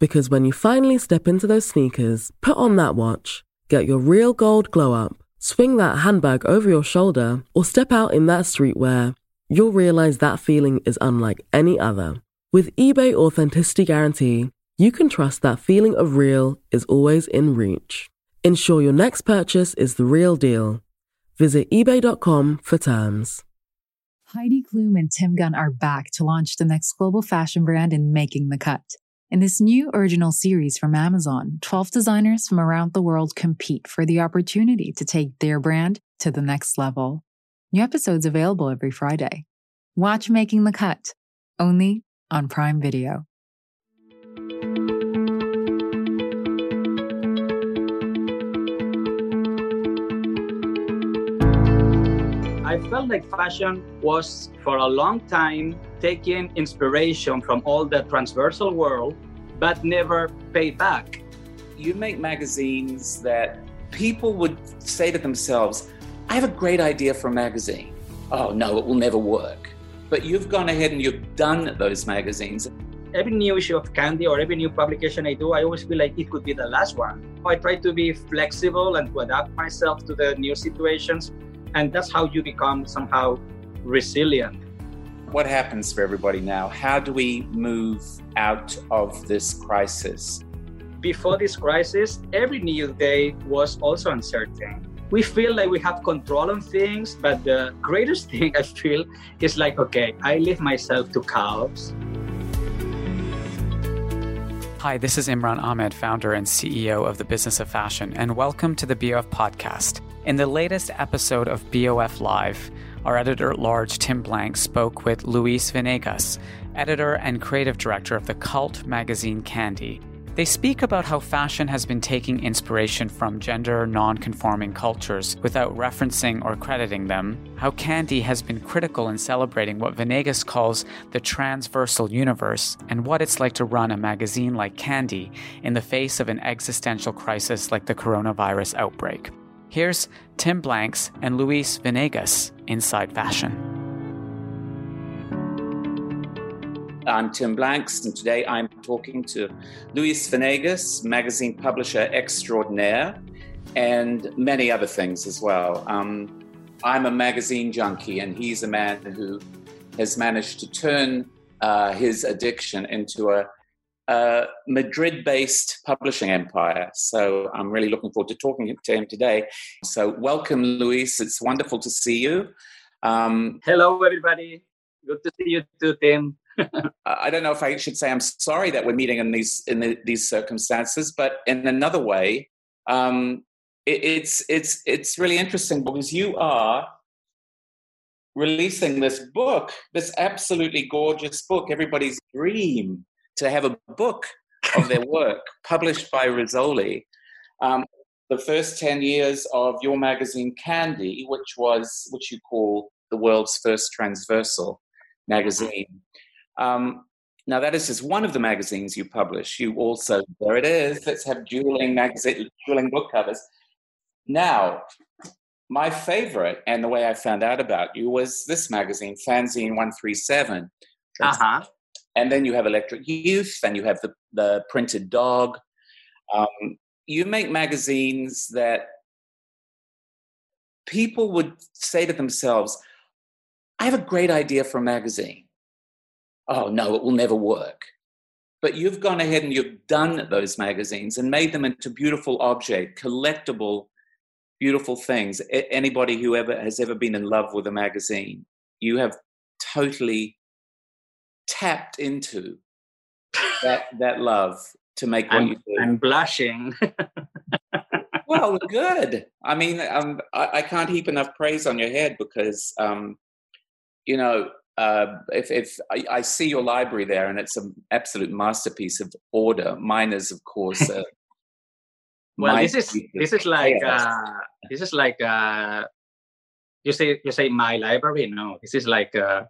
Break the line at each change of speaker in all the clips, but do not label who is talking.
Because when you finally step into those sneakers, put on that watch, get your real gold glow up, swing that handbag over your shoulder, or step out in that streetwear, you'll realize that feeling is unlike any other. With eBay Authenticity Guarantee, you can trust that feeling of real is always in reach. Ensure your next purchase is the real deal. Visit eBay.com for terms.
Heidi Klum and Tim Gunn are back to launch the next global fashion brand in Making the Cut. In this new original series from Amazon, 12 designers from around the world compete for the opportunity to take their brand to the next level. New episodes available every Friday. Watch Making the Cut, only on Prime Video.
I felt like fashion was for a long time taking inspiration from all the transversal world, but never paid back.
You make magazines that people would say to themselves, I have a great idea for a magazine. Oh, no, it will never work. But you've gone ahead and you've done those magazines.
Every new issue of Candy or every new publication I do, I always feel like it could be the last one. I try to be flexible and to adapt myself to the new situations and that's how you become somehow resilient.
What happens for everybody now? How do we move out of this crisis?
Before this crisis, every new day was also uncertain. We feel like we have control on things, but the greatest thing I feel is like, okay, I leave myself to chaos.
Hi, this is Imran Amed, founder and CEO of the Business of Fashion, and welcome to the BOF podcast. In the latest episode of BOF Live, our editor at large, Tim Blanks, spoke with Luis Venegas, editor and creative director of the cult magazine Candy. They speak about how fashion has been taking inspiration from gender non conforming cultures without referencing or crediting them, how Candy has been critical in celebrating what Venegas calls the transversal universe, and what it's like to run a magazine like Candy in the face of an existential crisis like the coronavirus outbreak. Here's Tim Blanks and Luis Venegas inside fashion.
I'm Tim Blanks, and today I'm talking to Luis Venegas, magazine publisher extraordinaire, and many other things as well. Um, I'm a magazine junkie, and he's a man who has managed to turn uh, his addiction into a uh, Madrid based publishing empire. So I'm really looking forward to talking to him today. So, welcome, Luis. It's wonderful to see you.
Um, Hello, everybody. Good to see you too, Tim.
I don't know if I should say I'm sorry that we're meeting in these in the, these circumstances, but in another way, um, it, it's it's it's really interesting because you are releasing this book, this absolutely gorgeous book, everybody's dream to have a book of their work published by Rizzoli. Um, the first 10 years of your magazine Candy, which was, which you call the world's first transversal magazine. Um, now, that is just one of the magazines you publish. You also, there it is, let's have dueling magazine, dueling book covers. Now, my favorite and the way I found out about you was this magazine, Fanzine 137.
Uh-huh.
And then you have Electric Youth, and you have the, the printed dog. Um, you make magazines that people would say to themselves, I have a great idea for a magazine. Oh, no, it will never work. But you've gone ahead and you've done those magazines and made them into beautiful object, collectible, beautiful things. Anybody who ever has ever been in love with a magazine, you have totally tapped into that that love to make what
I'm,
you do.
I'm blushing.
well, good. I mean, um, I, I, can't heap enough praise on your head because, um, you know, uh, if, if I, I, see your library there and it's an absolute masterpiece of order. Mine is, of course. Uh,
well, this is this is like uh, this is like uh, you say you say my library. No, this is like uh,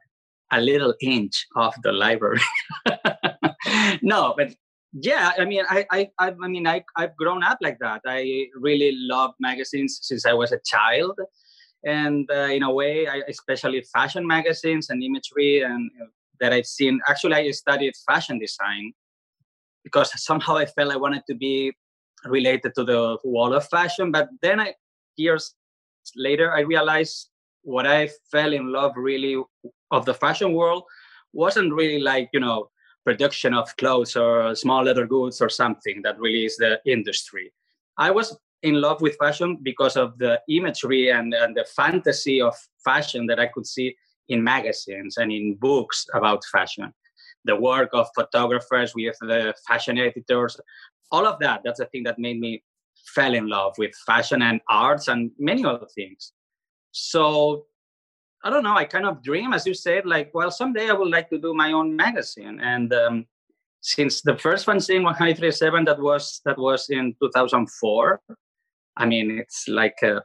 a little inch of the library. no, but yeah, I mean, I, I, I, mean, I, I've grown up like that. I really love magazines since I was a child, and uh, in a way, I, especially fashion magazines and imagery, and uh, that I've seen. Actually, I studied fashion design because somehow I felt I wanted to be related to the world of fashion. But then, I, years later, I realized what I fell in love really of the fashion world wasn't really like you know production of clothes or small leather goods or something that really is the industry. I was in love with fashion because of the imagery and, and the fantasy of fashion that I could see in magazines and in books about fashion. The work of photographers with the fashion editors, all of that, that's the thing that made me fell in love with fashion and arts and many other things. So I don't know. I kind of dream, as you said, like, well, someday I would like to do my own magazine. And um, since the first one, in 137, that was that was in 2004. I mean, it's like uh,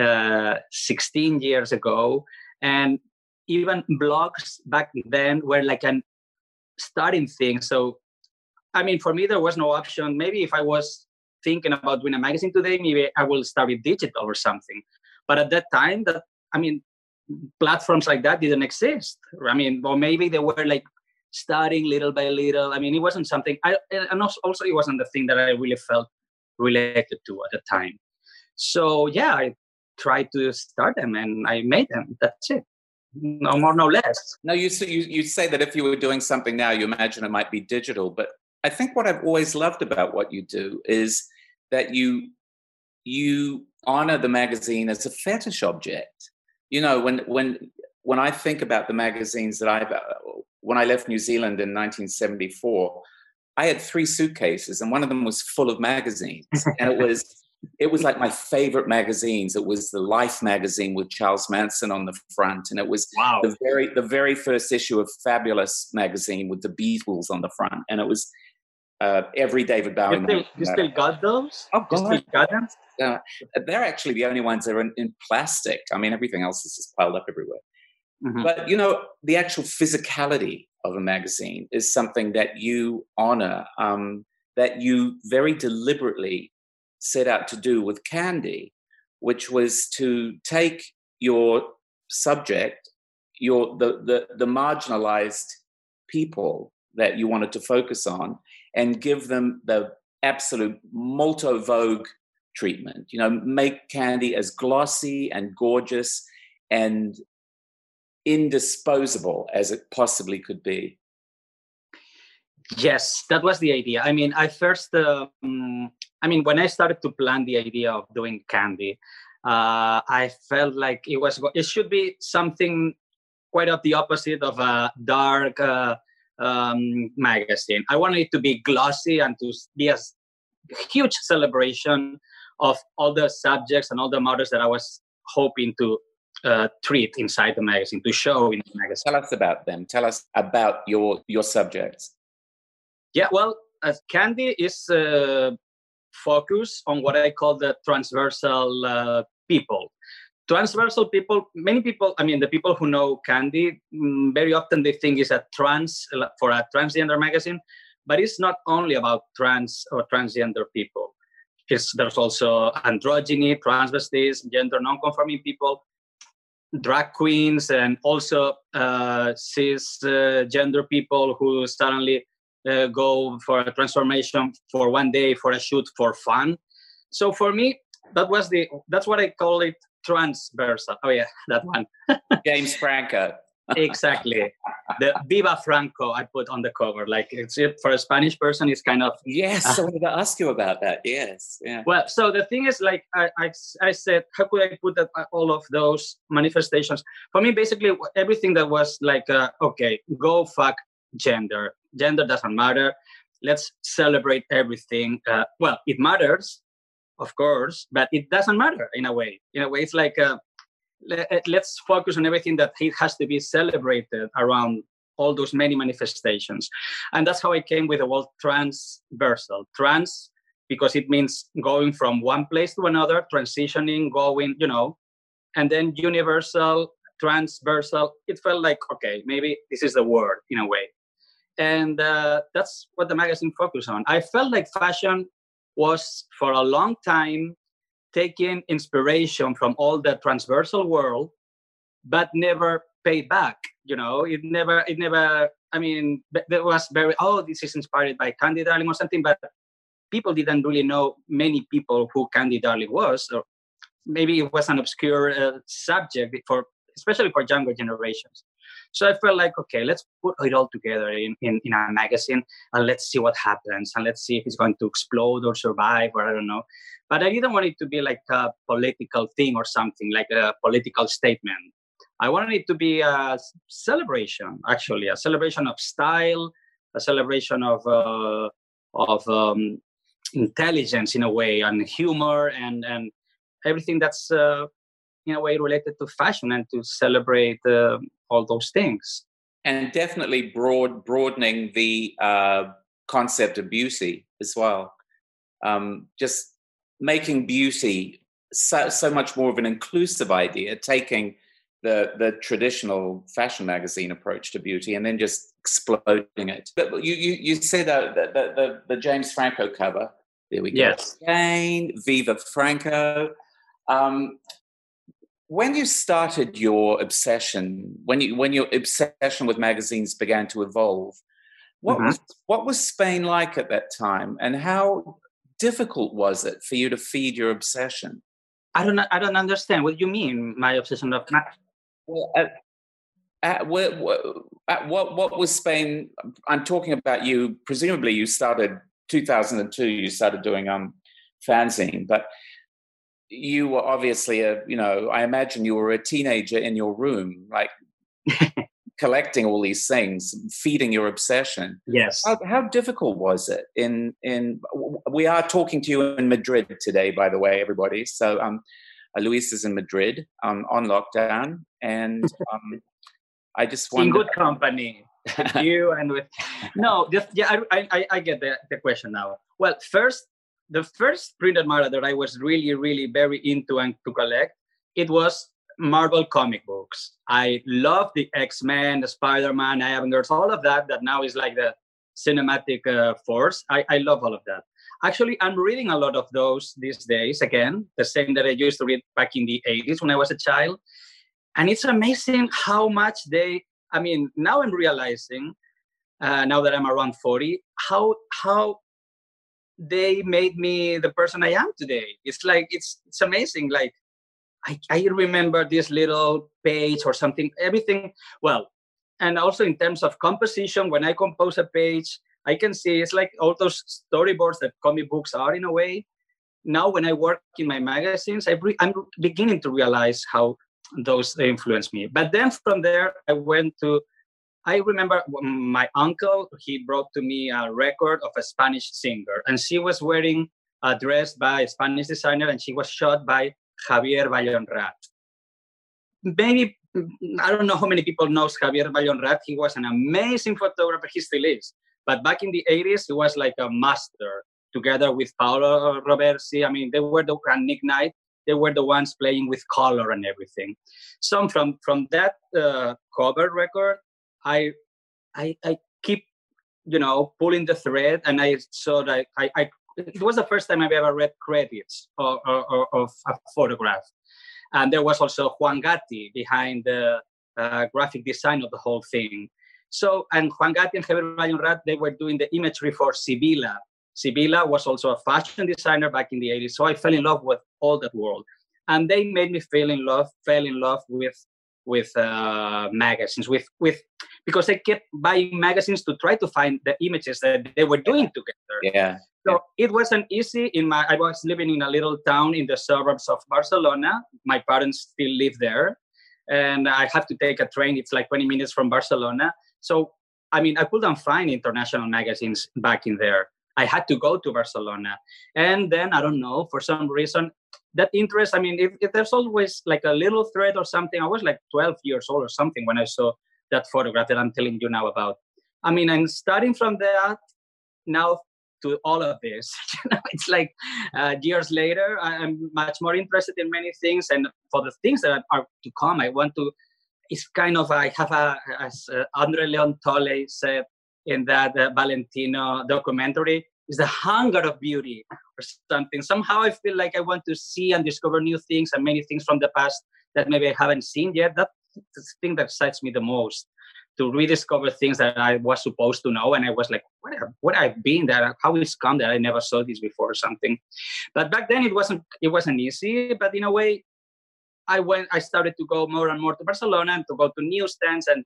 uh, 16 years ago, and even blogs back then were like an starting thing. So, I mean, for me, there was no option. Maybe if I was thinking about doing a magazine today, maybe I will start with digital or something. But at that time, that I mean, platforms like that didn't exist. I mean, or maybe they were like starting little by little. I mean, it wasn't something. I and also, it wasn't the thing that I really felt related to at the time. So yeah, I tried to start them and I made them. That's it. No more, no less.
No, you you you say that if you were doing something now, you imagine it might be digital. But I think what I've always loved about what you do is that you you honor the magazine as a fetish object you know when when when I think about the magazines that I've uh, when I left New Zealand in 1974, I had three suitcases, and one of them was full of magazines, and it was it was like my favorite magazines. It was the Life magazine with Charles Manson on the front, and it was
wow.
the very the very first issue of Fabulous magazine with the Beatles on the front, and it was uh, every David Bowie.
You still, you still got those?
Oh,
God. You still got them?
Uh, they're actually the only ones that are in, in, plastic. I mean, everything else is just piled up everywhere. Mm-hmm. But you know, the actual physicality of a magazine is something that you honor, um, that you very deliberately set out to do with Candy, which was to take your subject, your the the, the marginalized people that you wanted to focus on, and give them the absolute molto vogue treatment. You know, make candy as glossy and gorgeous and indisposable as it possibly could be.
Yes, that was the idea. I mean, I first, um, I mean, when I started to plan the idea of doing candy, uh, I felt like it was, it should be something quite of the opposite of a dark, uh, um, magazine. I wanted it to be glossy and to be a huge celebration of all the subjects and all the matters that I was hoping to uh, treat inside the magazine, to show in the magazine.
Tell us about them. Tell us about your your subjects.
Yeah, well, as Candy is uh, focused on what I call the transversal uh, people. Transversal people, many people, I mean, the people who know Candy, mm, very often they think it's a trans, for a transgender magazine, but it's not only about trans or transgender people. It's, there's also androgyny, transvestites, gender non-conforming people, drag queens, and also uh, cisgender uh, people who suddenly uh, go for a transformation for one day for a shoot for fun. So for me, that was the that's what I call it transversal. Oh yeah, that one.
James Franco.
Exactly. The Viva Franco I put on the cover. Like it's for a Spanish person, it's kind of
Yes, uh, I wanted to ask you about that. Yes. Yeah.
Well, so the thing is like I, I, I said, how could I put that, uh, all of those manifestations? For me, basically everything that was like uh, okay, go fuck gender. Gender doesn't matter. Let's celebrate everything. Uh, well, it matters, of course, but it doesn't matter in a way. In a way, it's like uh, let's focus on everything that it has to be celebrated around all those many manifestations. And that's how I came with the word transversal. Trans, because it means going from one place to another, transitioning, going, you know, and then universal, transversal. It felt like, okay, maybe this is the word in a way. And uh, that's what the magazine focused on. I felt like fashion was for a long time taking inspiration from all the transversal world, but never pay back. You know, it never, it never. I mean, there was very oh, this is inspired by Candy Darling or something, but people didn't really know many people who Candy Darling was, or maybe it was an obscure uh, subject for, especially for younger generations. So I felt like, okay, let's put it all together in, in, in a magazine and let's see what happens and let's see if it's going to explode or survive or I don't know. But I didn't want it to be like a political thing or something, like a political statement. I wanted it to be a celebration, actually, a celebration of style, a celebration of uh, of um, intelligence in a way, and humor, and and everything that's uh, in a way related to fashion and to celebrate uh, all those things.
And definitely broad broadening the uh, concept of beauty as well. Um, just making beauty so, so much more of an inclusive idea, taking the the traditional fashion magazine approach to beauty and then just exploding it. But you you, you say that the, the, the James Franco cover. There we go.
Yes.
Again, Viva Franco. Um, when you started your obsession, when you when your obsession with magazines began to evolve, what mm-hmm. was what was Spain like at that time, and how difficult was it for you to feed your obsession?
I don't I don't understand what you mean. My obsession of
well, at, at, what, at what what was Spain? I'm talking about you. Presumably, you started 2002. You started doing um fanzine, but you were obviously a, you know, I imagine you were a teenager in your room, like collecting all these things, feeding your obsession.
Yes.
How, how, difficult was it? In in we are talking to you in Madrid today, by the way, everybody. So um, uh, Luis is in Madrid um, on lockdown, and um, I just want
in good company. with you and with no, just yeah, I I, I get the, the question now. Well, first the first printed matter that I was really, really very into and to collect, it was Marvel comic books. I love the X Men, the Spider Man, Avengers, all of that. That now is like the cinematic uh, force. I, I love all of that. Actually, I'm reading a lot of those these days. Again, the same that I used to read back in the 80s when I was a child. And it's amazing how much they. I mean, now I'm realizing, uh, now that I'm around 40, how how they made me the person I am today. It's like it's it's amazing. Like I, I remember this little page or something, everything. Well, and also in terms of composition, when I compose a page, I can see it's like all those storyboards that comic books are in a way. Now, when I work in my magazines, I I'm beginning to realize how those influence me. But then from there, I went to I remember my uncle, he brought to me a record of a Spanish singer, and she was wearing a dress by a Spanish designer, and she was shot by Javier Vallhonrat. Maybe, I don't know how many people knows Javier Vallhonrat. He was an amazing photographer, he still is. But back in the 80s, he was like a master together with Paolo Roversi. I mean, they were the, and Nick Knight, they were the ones playing with color and everything. So from, from that uh, cover record, I, I, I keep, you know, pulling the thread, and I saw that I, I it was the first time I've ever read credits of, of, of a photograph, and there was also Juan Gatti behind the uh, graphic design of the whole thing. So, and Juan Gatti and Javier Vallhonrat, they were doing the imagery for Sybilla. Sybilla was also a fashion designer back in the 80s. So I fell in love with all that world. And they made me feel in love, fell in love with with uh, magazines, with with because I kept buying magazines to try to find the images that they were doing together.
Yeah.
So it wasn't easy. In my, I was living in a little town in the suburbs of Barcelona. My parents still live there, and I have to take a train. It's like 20 minutes from Barcelona. So I mean, I couldn't find international magazines back in there. I had to go to Barcelona, and then I don't know for some reason that interest. I mean, if, if there's always like a little thread or something. I was like 12 years old or something when I saw that photograph that I'm telling you now about. I mean, I'm starting from that now to all of this. you know, it's like uh, years later, I'm much more interested in many things, and for the things that are to come, I want to. It's kind of I have a as uh, Andre Leon Talley said in that uh, Valentino documentary is the hunger of beauty or something. Somehow I feel like I want to see and discover new things and many things from the past that maybe I haven't seen yet. That's the thing that excites me the most to rediscover things that I was supposed to know. And I was like, what, what I've been there, how it's come that I never saw this before or something. But back then it wasn't, it wasn't easy, but in a way, I went, I started to go more and more to Barcelona and to go to newsstands. And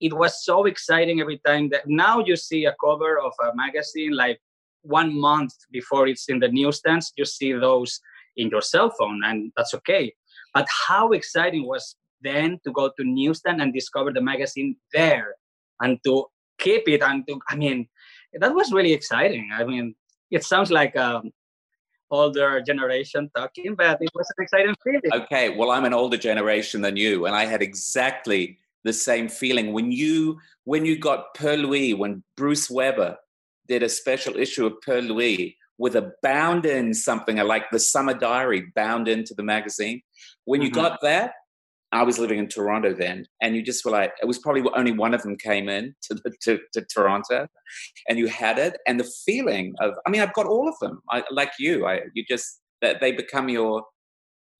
it was so exciting every time that now you see a cover of a magazine like one month before it's in the newsstands, you see those in your cell phone, and that's okay. But how exciting was then to go to newsstand and discover the magazine there and to keep it and to i mean that was really exciting. I mean it sounds like um older generation talking but it was an exciting feeling.
Okay well i'm an older generation than you and i had exactly the same feeling. When you when you got per lui when bruce weber did a special issue of per lui with a bound in something like the summer diary bound into the magazine when you mm-hmm. got that I was living in Toronto then, and you just were like, it was probably only one of them came in to, to, to Toronto, and you had it, and the feeling of, I mean, I've got all of them, I, like you, I, you just that they become your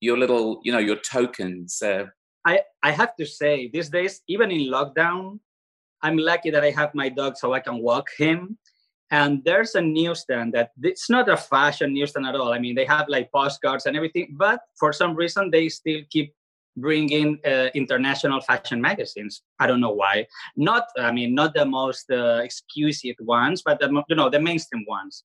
your little, you know, your tokens. Uh,
I I have to say, these days, even in lockdown, I'm lucky that I have my dog so I can walk him. And there's a newsstand that it's not a fashion newsstand at all. I mean, they have like postcards and everything, but for some reason they still keep bring in uh, international fashion magazines. I don't know why. Not, I mean, not the most uh, ones, but the you know the mainstream ones.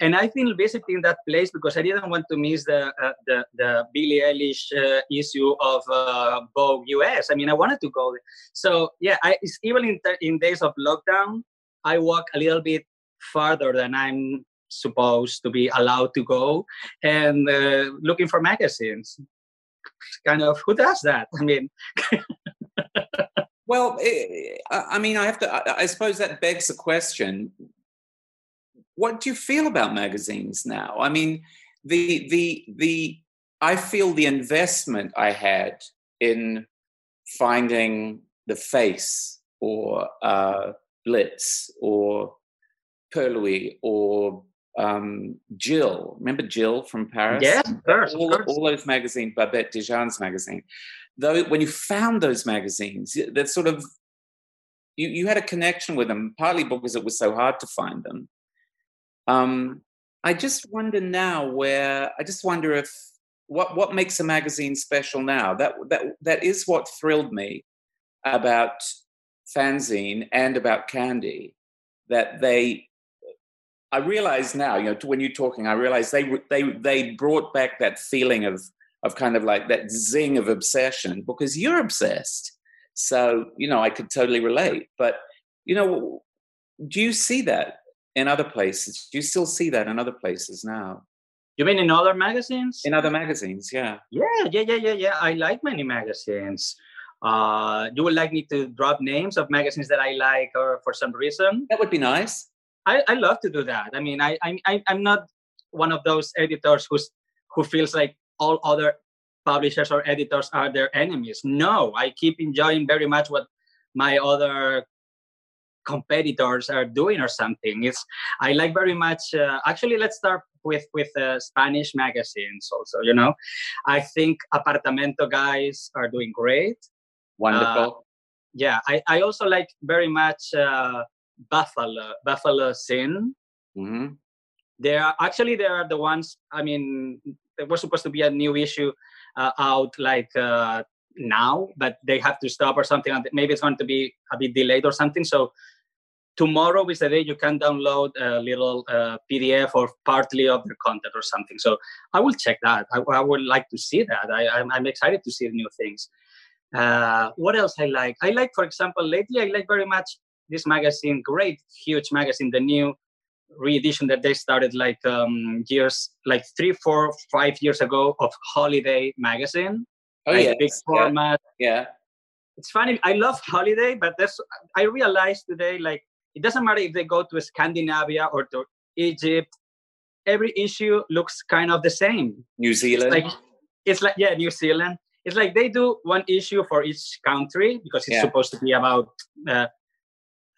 And I've been visiting that place because I didn't want to miss the uh, the, the Billie Eilish uh, issue of uh, Vogue US. I mean, I wanted to go. So yeah, I, even in in days of lockdown, I walk a little bit farther than I'm supposed to be allowed to go and uh, looking for magazines kind of who does that? I mean.
well, it, eh, I mean, I have to. I suppose that begs the question: What do you feel about magazines now? I mean, the the the. I feel the investment I had in finding the face or uh, Blitz or Per Lui or um, Jill. Remember Jill from Paris?
Yes, of course,
all,
of course.
all those magazines, Babeth Djian's magazine. Though when you found those magazines, that sort of you, you had a connection with them, partly because it was so hard to find them. Um, I just wonder now where I just wonder if what what makes a magazine special now. That that that is what thrilled me about fanzine and about candy that they I realize now, you know, when you're talking, I realize they they they brought back that feeling of of kind of like that zing of obsession because you're obsessed. So, you know, I could totally relate. But, you know, do you see that in other places? Do you still see that in other places now?
You mean in other magazines?
In other magazines, yeah.
Yeah, yeah, yeah, yeah, yeah. I like many magazines. Uh, you would like me to drop names of magazines that I like or for some reason?
That would be nice.
I, I love to do that. I mean, I, I, I'm not one of those editors who's who feels like all other publishers or editors are their enemies. No, I keep enjoying very much what my other competitors are doing or something. It's I like very much. Uh, actually, let's start with with uh, Spanish magazines also. You know, I think Apartamento guys are doing great.
Wonderful.
Uh, yeah, I, I also like very much uh, Buffalo Buffalo Zine. Mm-hmm. They are actually they are the ones. I mean, there was supposed to be a new issue uh, out like uh, now, but they have to stop or something. Maybe it's going to be a bit delayed or something. So tomorrow is the day you can download a little uh, PDF or partly of the content or something. So I will check that. I, I would like to see that. I, am excited to see new things. Uh, what else I like? I like, for example, lately I like very much this magazine, great, huge magazine, the new re-edition that they started like um, years, like three, four, five years ago of Holiday magazine.
Oh like yeah,
big format.
Yeah. yeah.
It's funny. I love Holiday, but that's I realized today like it doesn't matter if they go to Scandinavia or to Egypt. Every issue looks kind of the same.
New Zealand.
It's like, it's like yeah, New Zealand. It's like they do one issue for each country because it's yeah. supposed to be about. Uh,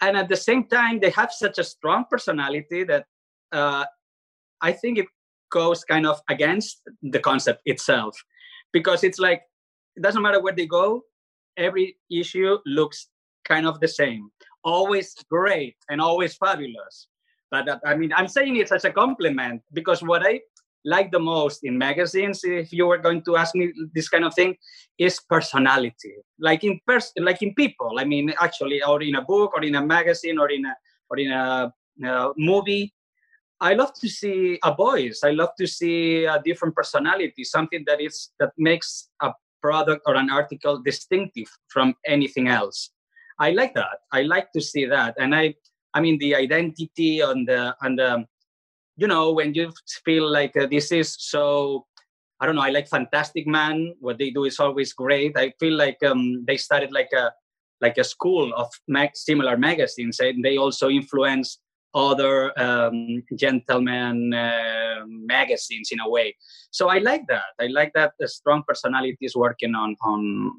and at the same time, they have such a strong personality that uh, I think it goes kind of against the concept itself, because it's like it doesn't matter where they go, every issue looks kind of the same always great and always fabulous. But uh, I mean, I'm saying it as a compliment because what I like the most in magazines, if you were going to ask me this kind of thing, is personality. Like in pers- like in people. I mean, actually, or in a book, or in a magazine, or in a or in a, a movie. I love to see a voice. I love to see a different personality, something that is that makes a product or an article distinctive from anything else. I like that. I like to see that, and I, I mean, the identity and the and the, you know, when you feel like uh, this is so. I don't know. I like Fantastic Man. What they do is always great. I feel like um, they started like a like a school of mag- similar magazines, and they also influence other um, gentleman uh, magazines in a way. So I like that. I like that the strong personalities working on on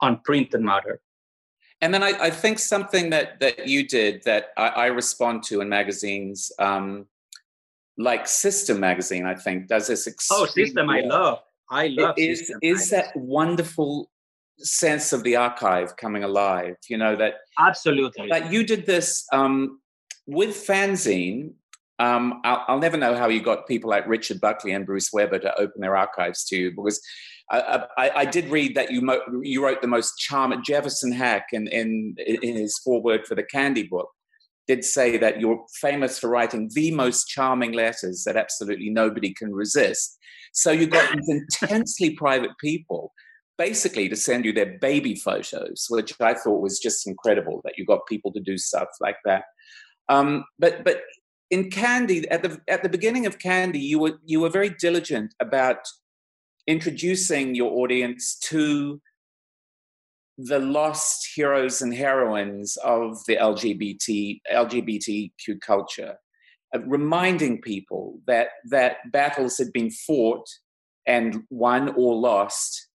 on printed matter.
And then I, I, think something that that you did that I, I respond to in magazines, um, like System magazine, I think does this.
Oh, System, I love. I love.
Is
System
is that wonderful sense of the archive coming alive? You know that
absolutely.
Like you did this um, with fanzine. Um, I'll, I'll never know how you got people like Richard Buckley and Bruce Weber to open their archives to you because I, I, I, did read that you mo- you wrote the most charming Jefferson Hack in, in in his foreword for the Candy book did say that you're famous for writing the most charming letters that absolutely nobody can resist. So you got these intensely private people basically to send you their baby photos, which I thought was just incredible that you got people to do stuff like that. Um, but but in Candy at the at the beginning of Candy, you were you were very diligent about introducing your audience to the lost heroes and heroines of the LGBT LGBTQ culture, uh, reminding people that that battles had been fought and won or lost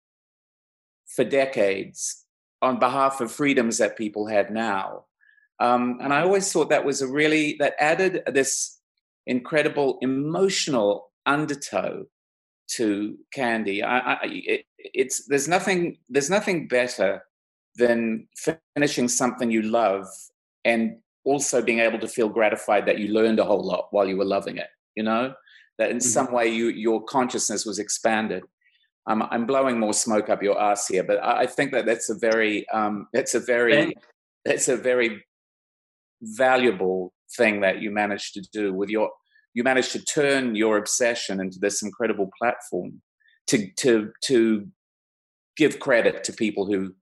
for decades on behalf of freedoms that people had now. Um, and I always thought that was a really that added this incredible emotional undertow to candy. I, I, it, it's there's nothing there's nothing better than finishing something you love and also being able to feel gratified that you learned a whole lot while you were loving it. You know that in mm-hmm. some way you your consciousness was expanded. Um, I'm blowing more smoke up your ass here, but I, I think that that's a very um, that's a very that's a very valuable thing that you managed to do with your you managed to turn your obsession into this incredible platform to to to give credit to people who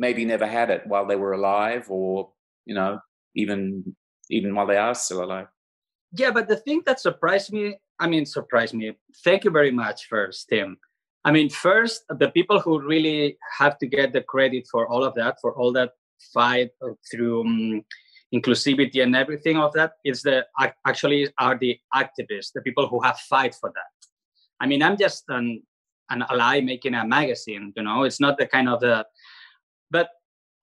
maybe never had it while they were alive, or you know, even even while they are still alive.
Yeah, but the thing that surprised me, I mean, surprised me. Thank you very much, first, Tim. I mean, first, the people who really have to get the credit for all of that, for all that fight through um, inclusivity and everything of that, is the actually are the activists, the people who have fight for that. I mean, I'm just an an ally making a magazine. You know, it's not the kind of the. But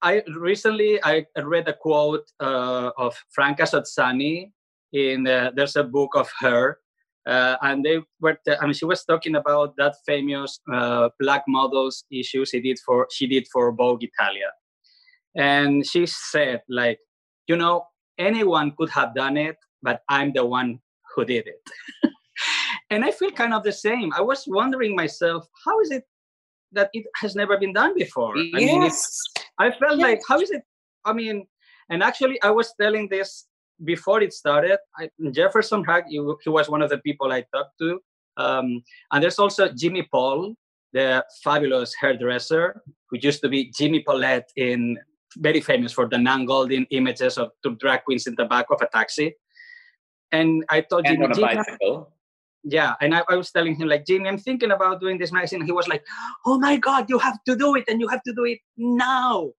I recently I read a quote uh, of Franca Sozzani in uh, there's a book of her uh, and they were t- I mean she was talking about that famous uh, black models issue she did for she did for Vogue Italia. And she said like you know anyone could have done it but I'm the one who did it. And I feel kind of the same. I was wondering myself how is it that it has never been done before
yes. I mean
I felt yes. like how is it I mean and actually I was telling this before it started, I, Jefferson Hack, he, he, was one of the people I talked to. Um, and there's also Jimmy Paul, the fabulous hairdresser, who used to be Jimmy Paulette in very famous for the Nan Goldin images of two drag queens in the back of a taxi. And I told
and
Jimmy,
on a
Jimmy,
bicycle.
Yeah, and I, I, was telling him like, Jimmy, I'm thinking about doing this magazine. He was like, Oh my God, you have to do it, and you have to do it now.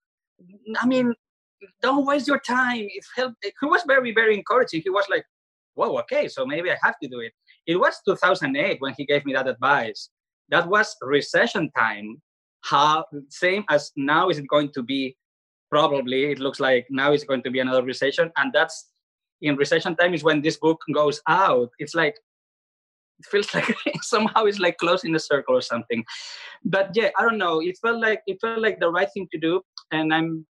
I mean, don't waste your time. It helped. He was very, very encouraging. He was like, whoa, okay, so maybe I have to do it. It was 2008 when he gave me that advice. That was recession time. How same as now is it going to be? Probably it looks like now is going to be another recession, and that's in recession time is when this book goes out. It's like it feels like somehow it's like closing the circle or something. But yeah, I don't know. It felt like it felt like the right thing to do, and I'm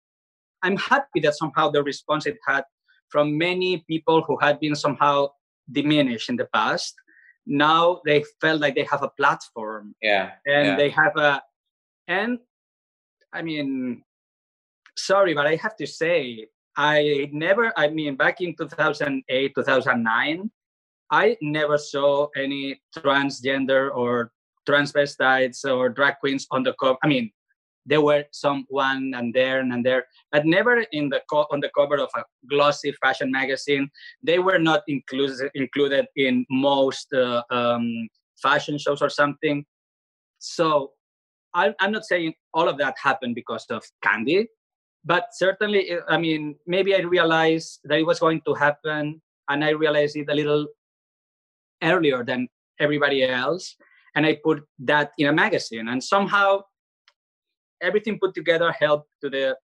I'm happy that somehow the response it had from many people who had been somehow diminished in the past. Now they felt like they have a platform.
Yeah.
And
yeah.
they have a, and I mean, sorry, but I have to say, I never, I mean, back in 2008, 2009, I never saw any transgender or transvestites or drag queens on the cover. I mean, there were some one and there and there, but never in the co- on the cover of a glossy fashion magazine. They were not included included in most uh, um, fashion shows or something. So I, I'm not saying all of that happened because of Candy, but certainly, I mean, maybe I realized that it was going to happen, and I realized it a little earlier than everybody else, and I put that in a magazine, and somehow everything put together helped to the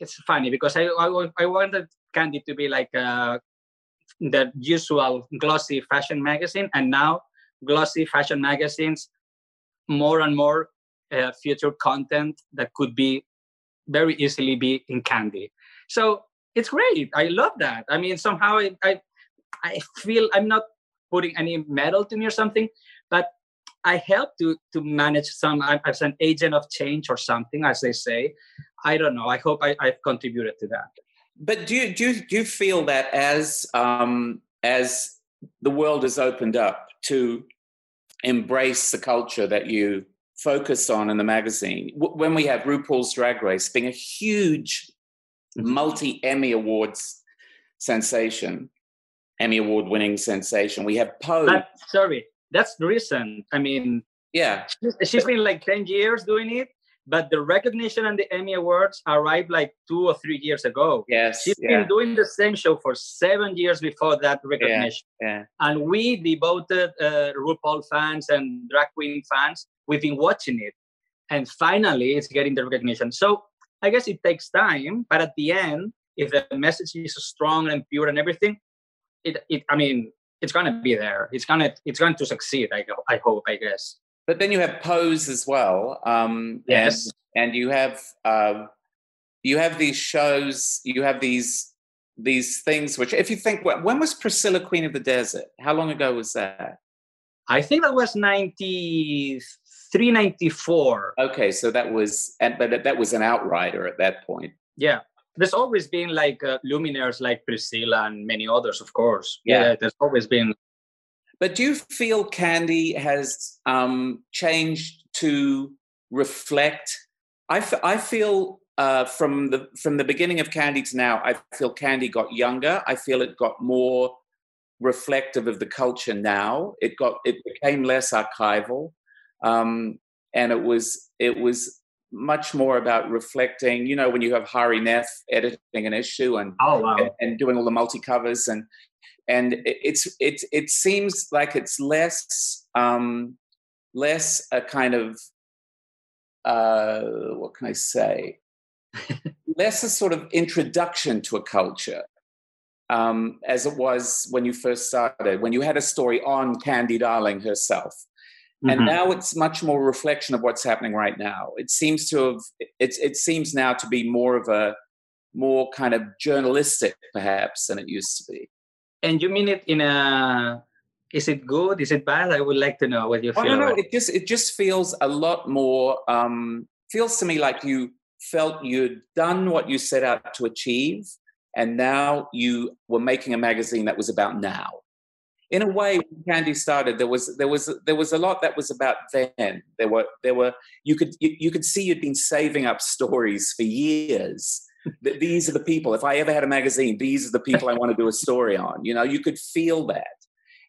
it's funny because I, I, I wanted Candy to be like uh, the usual glossy fashion magazine, and now glossy fashion magazines more and more uh, feature content that could be very easily be in Candy. So it's great. I love that. I mean, somehow I, I, I feel I'm not putting any metal to me or something, but I help to to manage some i'm as an agent of change or something, as they say. I don't know. I hope I, have contributed to that.
But do you do you, do you feel that as um, as the world has opened up to embrace the culture that you focus on in the magazine, when we have RuPaul's Drag Race being a huge mm-hmm. multi Emmy Awards sensation, Emmy Award winning sensation, we have Poe.
sorry, that's reason. I mean,
yeah,
she's, she's been like 10 years doing it, but the recognition and the Emmy Awards arrived like two or three years ago.
Yes.
she's
yeah.
been doing the same show for seven years before that recognition.
Yeah. yeah.
And we, devoted uh, RuPaul fans and drag queen fans, we've been watching it. And finally, it's getting the recognition. So I guess it takes time, but at the end, if the message is strong and pure and everything, it, it I mean, it's going to be there. It's going to it's going to succeed. I I hope. I guess.
But then you have Pose as well. Um,
yes.
And, and you have uh, you have these shows. You have these these things. Which, if you think, when was Priscilla Queen of the Desert? How long ago was that?
I think that was ninety three, ninety four.
Okay, so that was, but that was an outrider at that point.
Yeah there's always been like uh, luminaires like Priscilla and many others, of course.
Yeah. yeah,
there's always been.
But do you feel Candy has um, changed to reflect? I, f- I feel uh, from the from the beginning of Candy to now, I feel Candy got younger. I feel it got more reflective of the culture now. It got it became less archival, um, and it was it was much more about reflecting. You know, when you have Hari Nef editing an issue and
oh, wow.
and, and, doing all the multi covers and and it's it it seems like it's less um, less a kind of uh, what can I say? less a sort of introduction to a culture um, as it was when you first started, when you had a story on Candy Darling herself. Mm-hmm. And now it's much more reflection of what's happening right now. It seems to have, it, it seems now to be more of a, more kind of journalistic perhaps than it used to be.
And you mean it in a, is it good? Is it bad? I would like to know what you feel.
Oh, no, no, it just, it just feels a lot more, um, feels to me like you felt you'd done what you set out to achieve and now you were making a magazine that was about now in a way when candy started there was there was there was a lot that was about then. There were there were you could you, you could see you'd been saving up stories for years. These are the people if i ever had a magazine these are the people i want to do a story on you know? You could feel that.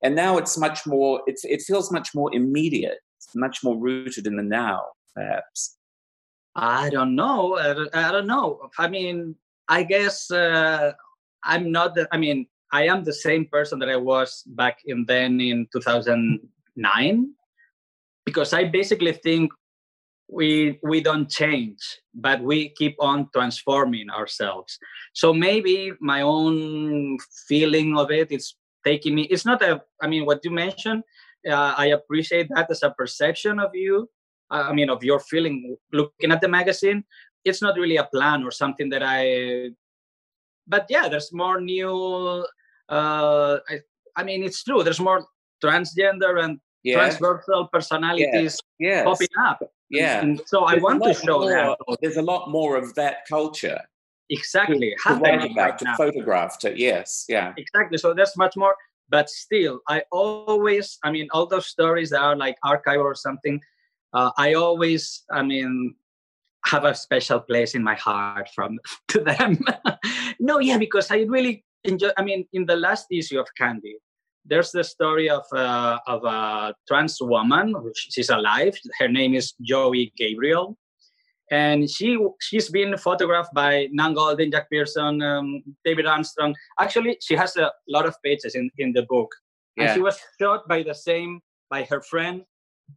And now it's much more it's, it feels much more immediate much more rooted in the now perhaps.
I don't know i don't know. I mean I guess uh, I'm not. I mean, I am the same person that I was back in then in 2009, because I basically think we we don't change, but we keep on transforming ourselves. So maybe my own feeling of it is taking me. It's not a. I mean, what you mentioned. Uh, I appreciate that as a perception of you. Uh, I mean, of your feeling looking at the magazine it's not really a plan or something that I. But yeah, there's more new. Uh, I, I mean, it's true. There's more transgender and yeah. transversal personalities yes. popping up.
Yeah.
And so there's I want to show
more,
that.
There's a lot more of that culture.
Exactly.
To, to write about, right to now. photograph, to yes, yeah.
Exactly. So there's much more. But still, I always, I mean, all those stories that are like archive or something, uh, I always, I mean, have a special place in my heart from to them. no, yeah, because I really enjoy. I mean, in the last issue of Candy, there's the story of uh, of a trans woman. She's alive. Her name is Joey Gabriel, and she she's been photographed by Nan Goldin, Jack Pierson, um, David Armstrong. Actually, she has a lot of pages in in the book, yeah. and she was shot by the same by her friend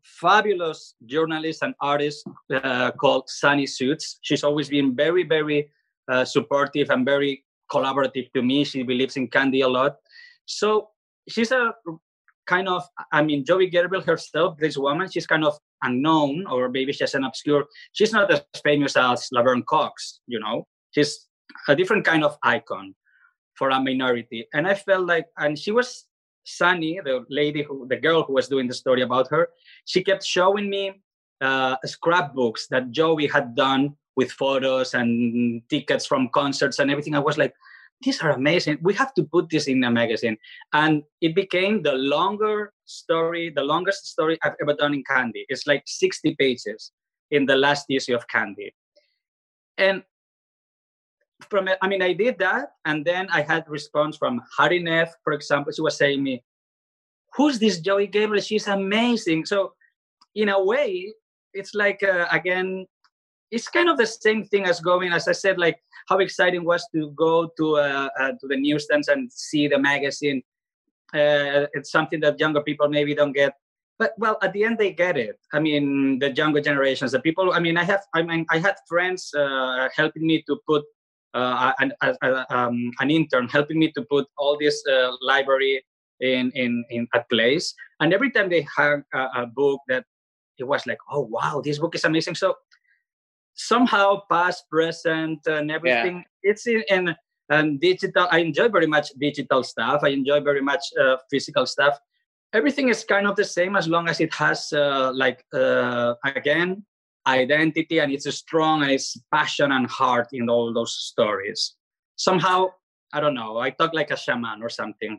fabulous journalist and artist uh, called Sunny Suits. She's always been very, very uh, supportive and very collaborative to me. She believes in Candy a lot. So she's a kind of, I mean, Joey Gabriel herself, this woman, she's kind of unknown or maybe she's an obscure. She's not as famous as Laverne Cox, you know. She's a different kind of icon for a minority. And I felt like, and she was Sunny, the lady who, the girl who was doing the story about her, she kept showing me uh, scrapbooks that Joey had done with photos and tickets from concerts and everything. I was like, these are amazing. We have to put this in a magazine. And it became the longer story, the longest story I've ever done in Candy. It's like 60 pages in the last issue of Candy. And from I mean, I did that, and then I had response from Hari Nef, for example. She was saying me, "Who's this Joey Gabriel? She's amazing." So, in a way, it's like uh, again, it's kind of the same thing as going, as I said, like how exciting was to go to uh, uh, to the newsstands and see the magazine. Uh, it's something that younger people maybe don't get but well at the end they get it i mean the younger generations the people i mean i have i mean i had friends uh, helping me to put uh, an, um, an intern helping me to put all this uh, library in, in, in a place. And every time they had a, a, book that it was like, oh, wow, this book is amazing. So somehow past, present, and everything, yeah. it's in, in and digital. I enjoy very much digital stuff. I enjoy very much uh, physical stuff. Everything is kind of the same as long as it has, uh, like, uh, again, identity and it's strong and it's passion and heart in all those stories. Somehow, I don't know, I talk like a shaman or something.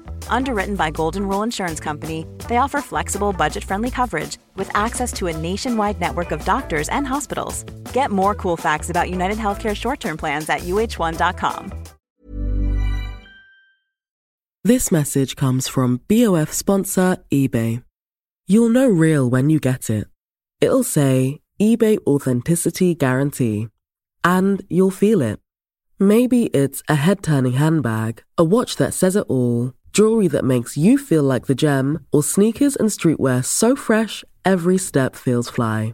Underwritten by Golden Rule Insurance Company, they offer flexible, budget friendly coverage with access to a nationwide network of doctors and hospitals. Get more cool facts about United Healthcare short term plans at uh1.com.
This message comes from BOF sponsor eBay. You'll know real when you get it. It'll say eBay Authenticity Guarantee. And you'll feel it. Maybe it's a head turning handbag, a watch that says it all, jewelry that makes you feel like the gem, or sneakers and streetwear so fresh every step feels fly.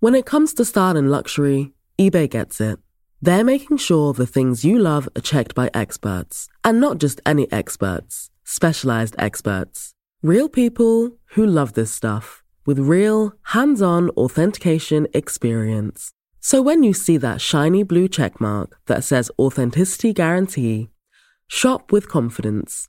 When it comes to style and luxury, eBay gets it. They're making sure the things you love are checked by experts, and not just any experts, specialized experts. Real people who love this stuff with real, hands-on authentication experience. So when you see that shiny blue checkmark that says authenticity guarantee, shop with confidence.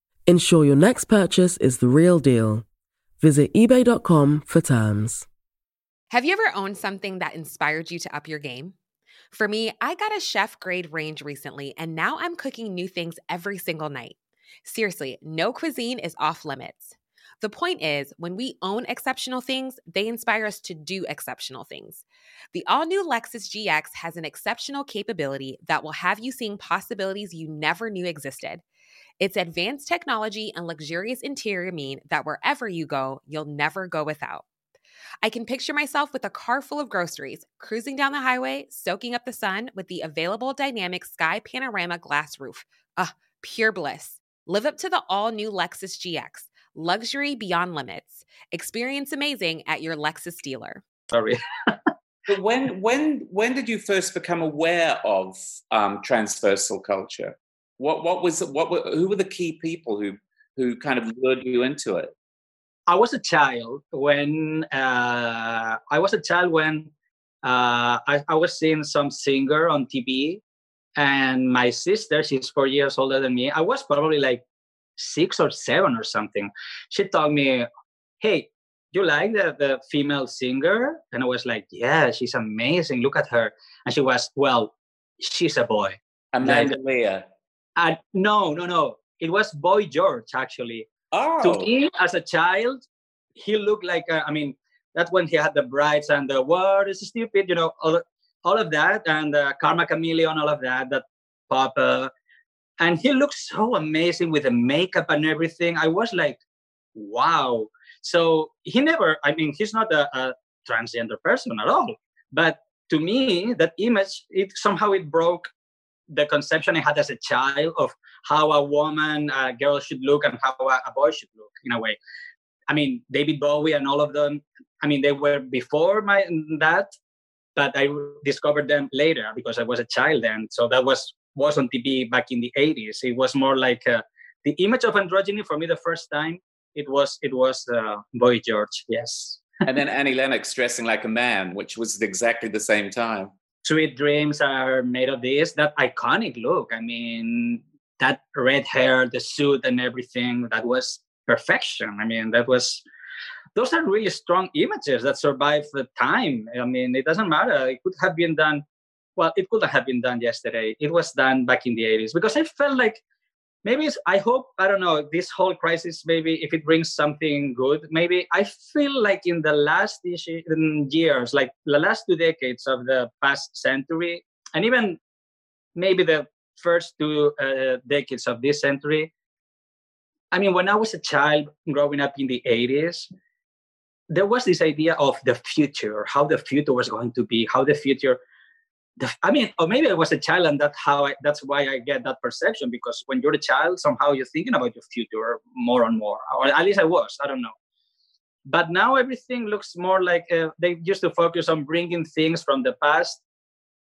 Ensure your next purchase is the real deal. Visit eBay.com for terms.
Have you ever owned something that inspired you to up your game? For me, I got a chef grade range recently, and now I'm cooking new things every single night. Seriously, no cuisine is off limits. The point is, when we own exceptional things, they inspire us to do exceptional things. The all new Lexus GX has an exceptional capability that will have you seeing possibilities you never knew existed. Its advanced technology and luxurious interior mean that wherever you go, you'll never go without. I can picture myself with a car full of groceries, cruising down the highway, soaking up the sun with the available dynamic sky panorama glass roof. Ah, pure bliss. Live up to the all new Lexus GX. Luxury beyond limits. Experience amazing at your Lexus dealer.
Sorry.
but when when when did you first become aware of um, transversal culture? What what was what were, who were the key people who who kind of lured you into it?
I was a child when uh, I was a child when uh, I, I, was seeing some singer on TV, and my sister, she's four years older than me. I was probably like six or seven or something. She told me, "Hey, you like the, the female singer?" And I was like, "Yeah, she's amazing. Look at her." And she was, "Well, she's a boy."
Amanda like, Lear.
Uh, no, no, no. It was Boy George actually.
Oh.
To me, as a child, he looked like, a, I mean, that's when he had the brides and the world is stupid, you know, all, all of that, and uh, Karma Chameleon, all of that, that pop. Uh, and he looked so amazing with the makeup and everything. I was like, wow. So he never, I mean, he's not a, a transgender person at all. But to me, that image, it somehow it broke the conception I had as a child of how a woman, a girl should look, and how a, a boy should look in a way. I mean, David Bowie and all of them. I mean, they were before my that, but I discovered them later because I was a child then. So that was was on TV back in the 80s. It was more like uh, the image of androgyny for me the first time. It was it was uh, Boy George, yes.
and then Annie Lennox dressing like a man, which was exactly the same time.
Sweet Dreams are made of this. That iconic look. I mean, that red hair, the suit, and everything. That was perfection. I mean, that was. Those are really strong images that survive the time. I mean, it doesn't matter. It could have been done. Well, it could have been done yesterday. It was done back in the 80s because I felt like maybe i hope i don't know this whole crisis maybe if it brings something good maybe i feel like in the last years like the last two decades of the past century and even maybe the first two uh, decades of this century i mean when i was a child growing up in the 80s there was this idea of the future how the future was going to be how the future I mean, or maybe I was a child, and that's how I, that's why I get that perception. Because when you're a child, somehow you're thinking about your future more and more, or at least I was. I don't know. But now everything looks more like uh, they used to focus on bringing things from the past,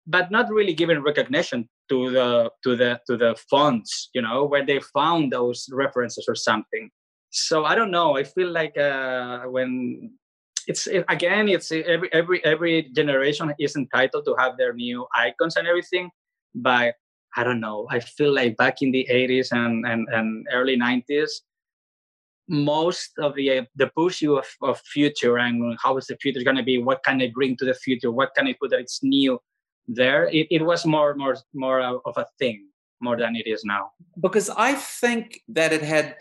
but not really giving recognition to the to the to the fonts, you know, where they found those references or something. So I don't know. I feel like uh, when it's it, again it's every every every generation is entitled to have their new icons and everything but i don't know i feel like back in the 80s and and, and early 90s most of the the push you of, of future and how is the future going to be what can i bring to the future what can i put that it's new there it, it was more more more of a thing more than it is now.
Because i think that it had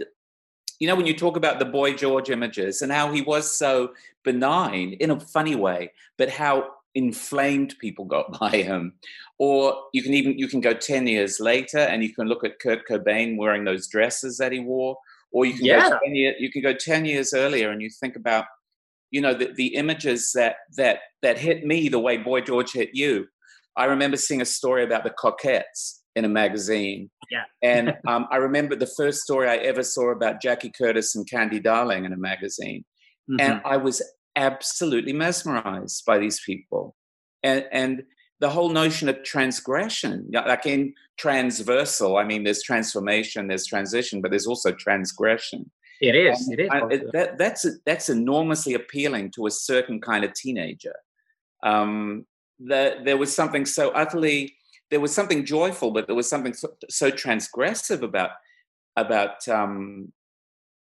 you know, when you talk about the boy George images and how he was so benign in a funny way, but how inflamed people got by him. Or you can even you can go 10 years later and you can look at Kurt Cobain wearing those dresses that he wore. Or you can yeah. go 10 year, you can go 10 years earlier and you think about, you know, the, the images that that that hit me the way Boy George hit you. I remember seeing a story about the Cockettes in a magazine.
Yeah.
and um, I remember the first story I ever saw about Jackie Curtis and Candy Darling in a magazine. Mm-hmm. And I was absolutely mesmerized by these people. And, and the whole notion of transgression, like in transversal, I mean, there's transformation, there's transition, but there's also transgression.
It is. And it is.
I, that, that's that's enormously appealing to a certain kind of teenager. Um, the, there was something so utterly there was something joyful, but there was something so, so transgressive about about um,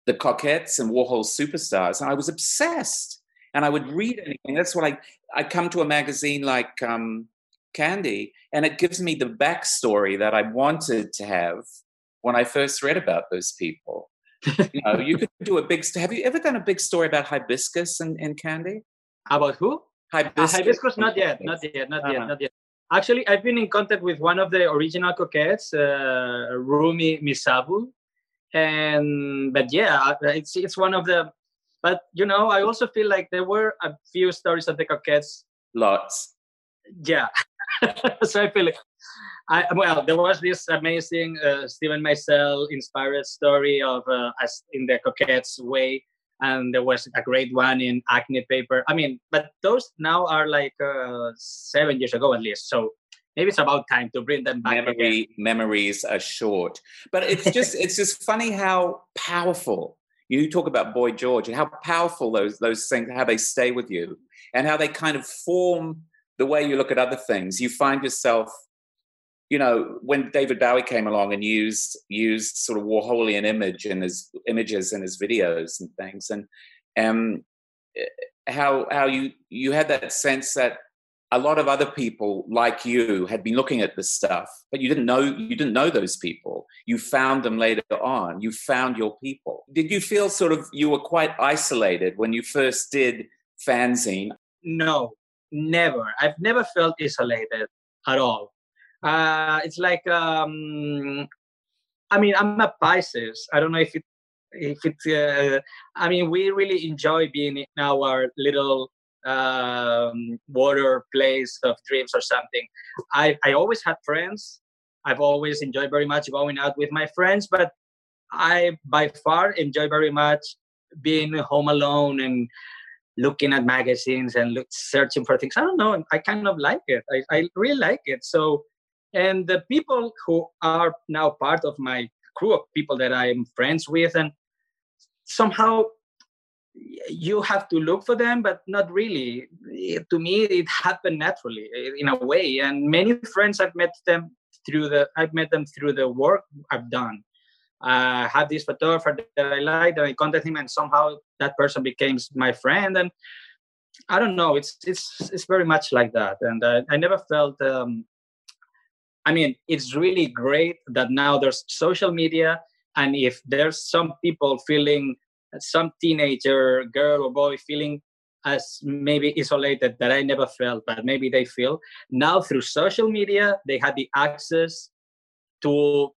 the Cockettes and Warhol's superstars, and I was obsessed. And I would read anything. That's what I I come to a magazine like um, Candy, and it gives me the backstory that I wanted to have when I first read about those people. you know, you could do a big. Have you ever done a big story about hibiscus and, and Candy?
About who?
Hibiscus.
Uh, hibiscus, not yet, not yet, not uh-huh. yet, not yet. Actually, I've been in contact with one of the original Cockettes, uh, Rumi Missabu, and but yeah, uh, it's it's one of the. But you know, I also feel like there were a few stories of the Cockettes.
Lots.
Yeah, so I feel like. I, well, there was this amazing uh, Steven Meisel inspired story of uh, as in the Cockettes way and there was a great one in acne paper. I mean but those now are like uh, seven years ago at least. So maybe it's about time to bring them back
Memory, memories are short. But it's just it's just funny how powerful you talk about boy george and how powerful those those things how they stay with you and how they kind of form the way you look at other things. You find yourself you know, when David Bowie came along and used used sort of Warholian image in his images and his videos and things, and um, how how you you had that sense that a lot of other people like you had been looking at this stuff, but you didn't know you didn't know those people. You found them later on. You found your people. Did you feel sort of you were quite isolated when you first did fanzine?
No, never. I've never felt isolated at all uh, it's like um, I mean I'm a Pisces. I don't know if it if it's uh, I mean we really enjoy being in our little um, water place of dreams or something. I I always had friends. I've always enjoyed very much going out with my friends, but I by far enjoy very much being home alone and looking at magazines and look, searching for things. I don't know. I kind of like it. I, I really like it. So and the people who are now part of my crew of people that i'm friends with and somehow you have to look for them but not really to me it happened naturally in a way and many friends i've met them through the i've met them through the work i've done uh, I had this photographer that I liked, and I contacted him, and somehow that person became my friend. And I don't know, it's it's it's very much like that. And uh, I never felt um, I mean, it's really great that now there's social media, and if there's some people feeling, uh, some teenager girl or boy feeling as maybe isolated that I never felt, but maybe they feel now through social media, they had the access to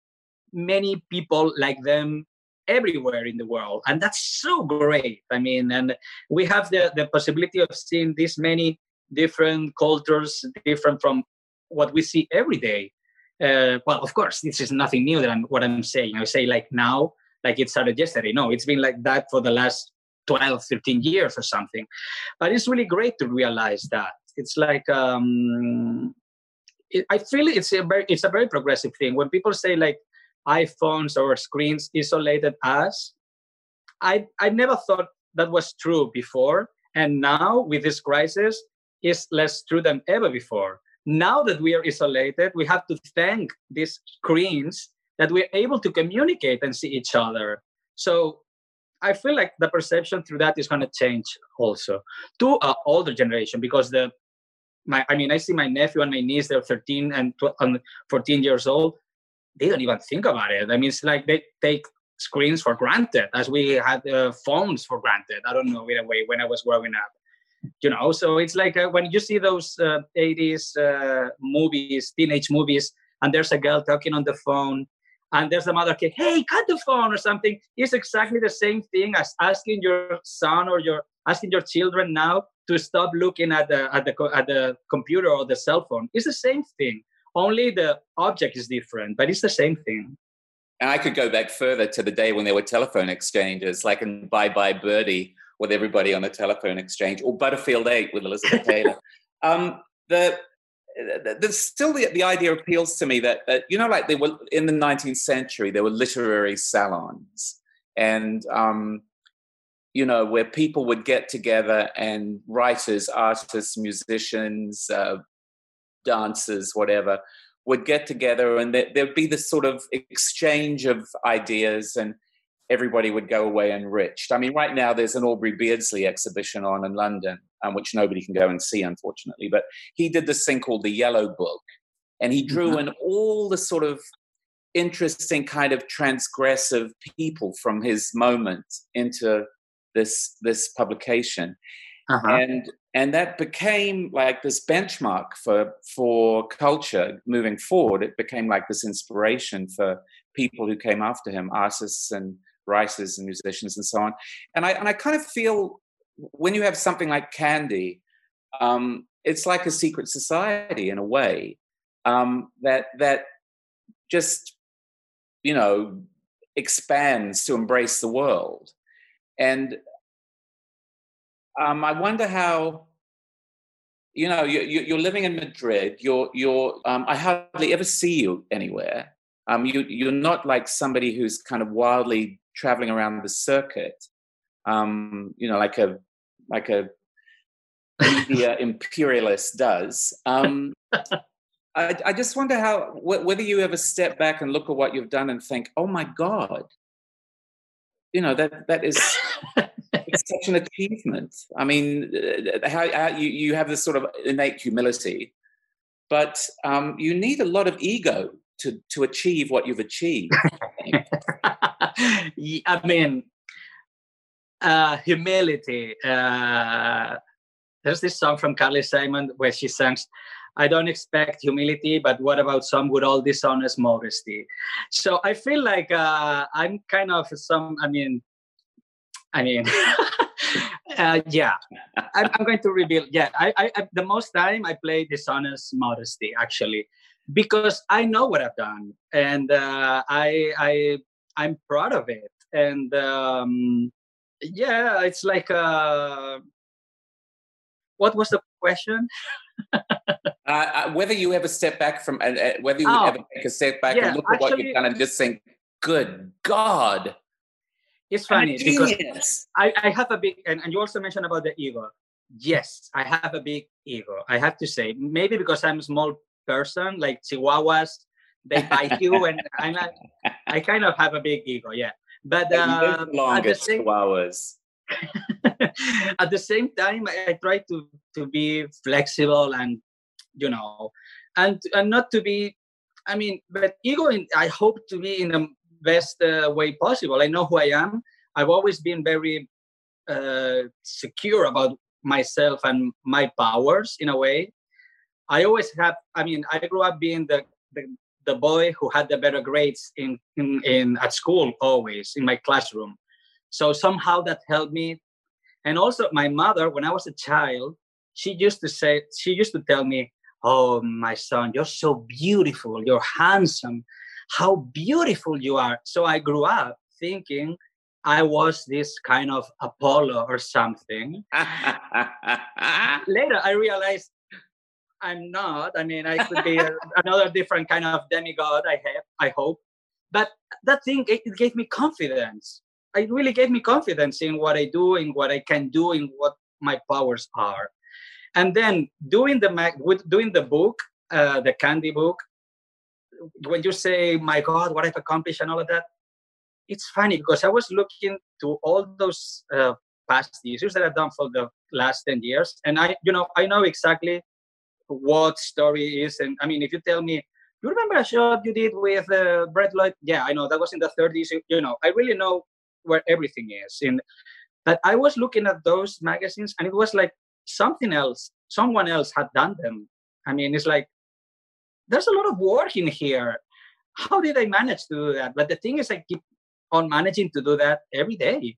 many people like them everywhere in the world and that's so great. I mean and we have the, the possibility of seeing this many different cultures different from what we see every day. Uh, well of course this is nothing new that i'm what i'm saying. I say like now like it started yesterday. No it's been like that for the last 12 13 years or something. But it's really great to realize that. It's like um it, i feel it's a very it's a very progressive thing. When people say like iPhones or screens isolated us. I I never thought that was true before, and now with this crisis, is less true than ever before. Now that we are isolated, we have to thank these screens that we're able to communicate and see each other. So I feel like the perception through that is going to change also to an older generation because the my I mean I see my nephew and my niece they're 13 and 12, and 14 years old they don't even think about it. I mean, it's like they take screens for granted as we had uh, phones for granted. I don't know in a way when I was growing up, you know. So it's like uh, when you see those uh, 80s uh, movies, teenage movies, and there's a girl talking on the phone, and there's a mother kid, hey, cut the phone or something. It's exactly the same thing as asking your son or your asking your children now to stop looking at the at the at the computer or the cell phone. It's the same thing only the object is different, but it's the same thing.
And I could go back further to the day when there were telephone exchanges, like in Bye Bye Birdie, with everybody on the telephone exchange, or Butterfield 8 with Elizabeth Taylor. Um, the, the, still the, the idea appeals to me that, that, you know, like they were in the 19th century, there were literary salons. And, um, you know, where people would get together and writers, artists, musicians, uh, dancers, whatever, would get together and there, there'd be this sort of exchange of ideas and everybody would go away enriched. I mean, right now there's an Aubrey Beardsley exhibition on in London, um, which nobody can go and see, unfortunately. But he did this thing called the Yellow Book, and he drew mm-hmm. in all the sort of interesting kind of transgressive people from his moment into this this publication. Uh-huh. And and that became like this benchmark for for culture moving forward it became like this inspiration for people who came after him artists and writers and musicians and so on and i and i kind of feel when you have something like candy um, it's like a secret society in a way um, that that just you know expands to embrace the world and um, I wonder how, you know, you, you're living in Madrid. You're, you're. Um, I hardly ever see you anywhere. Um, you, you're not like somebody who's kind of wildly traveling around the circuit. Um, you know, like a, like a media imperialist does. Um, I, I just wonder how whether you ever step back and look at what you've done and think, "Oh my God," you know that that is such an achievement. I mean, uh, how, how, you, you have this sort of innate humility, but um, you need a lot of ego to, to achieve what you've achieved.
I, mean, uh, humility. Uh, there's this song from Carly Simon where she sings, I don't expect humility, but what about some good old dishonest modesty? So I feel like uh, I'm kind of some, I mean, I mean, uh, yeah, I'm, I'm, going to reveal. Yeah, I, I, I, the most time I play dishonest modesty actually, because I know what I've done, and uh, I, I, I'm proud of it, and um, yeah, it's like, uh, what was the question?
Uh, uh, whether you ever step back from, uh, uh whether you oh, ever take a step back yeah, and look at actually, what you've done and just think, "Good God,
it's funny because I, I have a big and, and you also mentioned about the ego. Yes, I have a big ego. I have to say, maybe because I'm a small person, like Chihuahuas, they bite you, and I'm a, I kind of have a big ego. Yeah, but uh,
at the same, Chihuahuas.
at the same time, I, I try to to be flexible and you know, and and not to be I mean, but ego, in, I hope to be in the best uh, way possible. I know who I am. I've always been very uh, secure about myself and my powers in a way. I always have, I mean, I grew up being the, the, the boy who had the better grades in, in, in at school always in my classroom. So somehow that helped me. And also my mother, when I was a child, she used to say, she used to tell me, Oh, my son, you're so beautiful, you're handsome, how beautiful you are. So I grew up thinking I was this kind of Apollo or something. Later, I realized I'm not. I mean, I could be a, another different kind of demigod. I have, I hope. But that thing it, it gave me confidence. It really gave me confidence in what I do, in what I can do, in what my powers are. And then doing the doing the book, uh, the candy book. When you say, "My God, what I've accomplished" and all of that, it's funny because I was looking to all those uh, past issues that I've done for the last 10 years. And I, you know, I know exactly what story is. And I mean, if you tell me, you remember a shot you did with uh, Brett Lloyd? Yeah, I know that was in the 30s. You know, I really know where everything is. In, but I was looking at those magazines and it was like something else, someone else had done them. I mean, it's like, there's a lot of work in here. How did I manage to do that? But the thing is, I keep on managing to do that every day.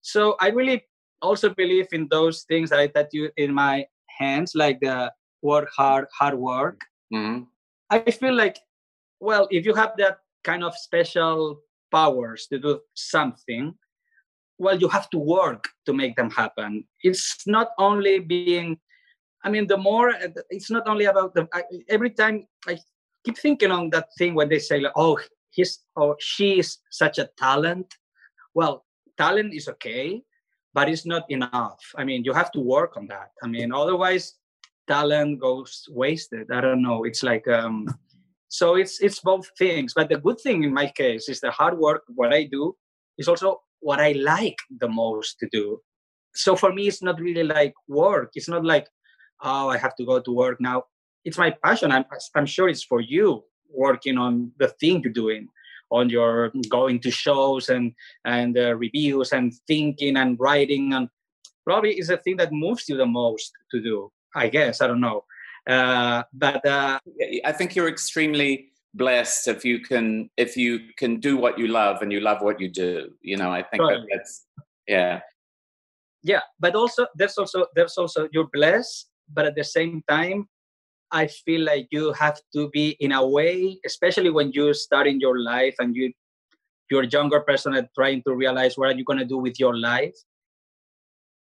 So I really also believe in those things that I tattoo in my hands, like the work hard, hard work. Mm-hmm. I feel like, well, if you have that kind of special powers to do something, well, you have to work to make them happen. It's not only being, I mean, the more, it's not only about the, I, every time I keep thinking on that thing when they say, like, oh, he's or she is such a talent well talent is okay but it's not enough i mean you have to work on that i mean otherwise talent goes wasted. I don't know. It's like um so it's it's both things. But the good thing in my case is the hard work what i do is also what i like the most to do. So for me it's not really like work. It's not like oh i have to go to work now. It's my passion. I'm, I'm sure it's for you working on the thing you're doing on your going to shows and and uh, reviews and thinking and writing. And probably is the thing that moves you the most to do i guess i don't know uh, but uh,
i think you're extremely blessed if you can if you can do what you love and you love what you do you know i think right. that that's yeah
yeah but also there's also there's also you're blessed but at the same time I feel like you have to be in a way, especially when you start in your life and you you're a younger person and trying to realize what are you going to do with your life.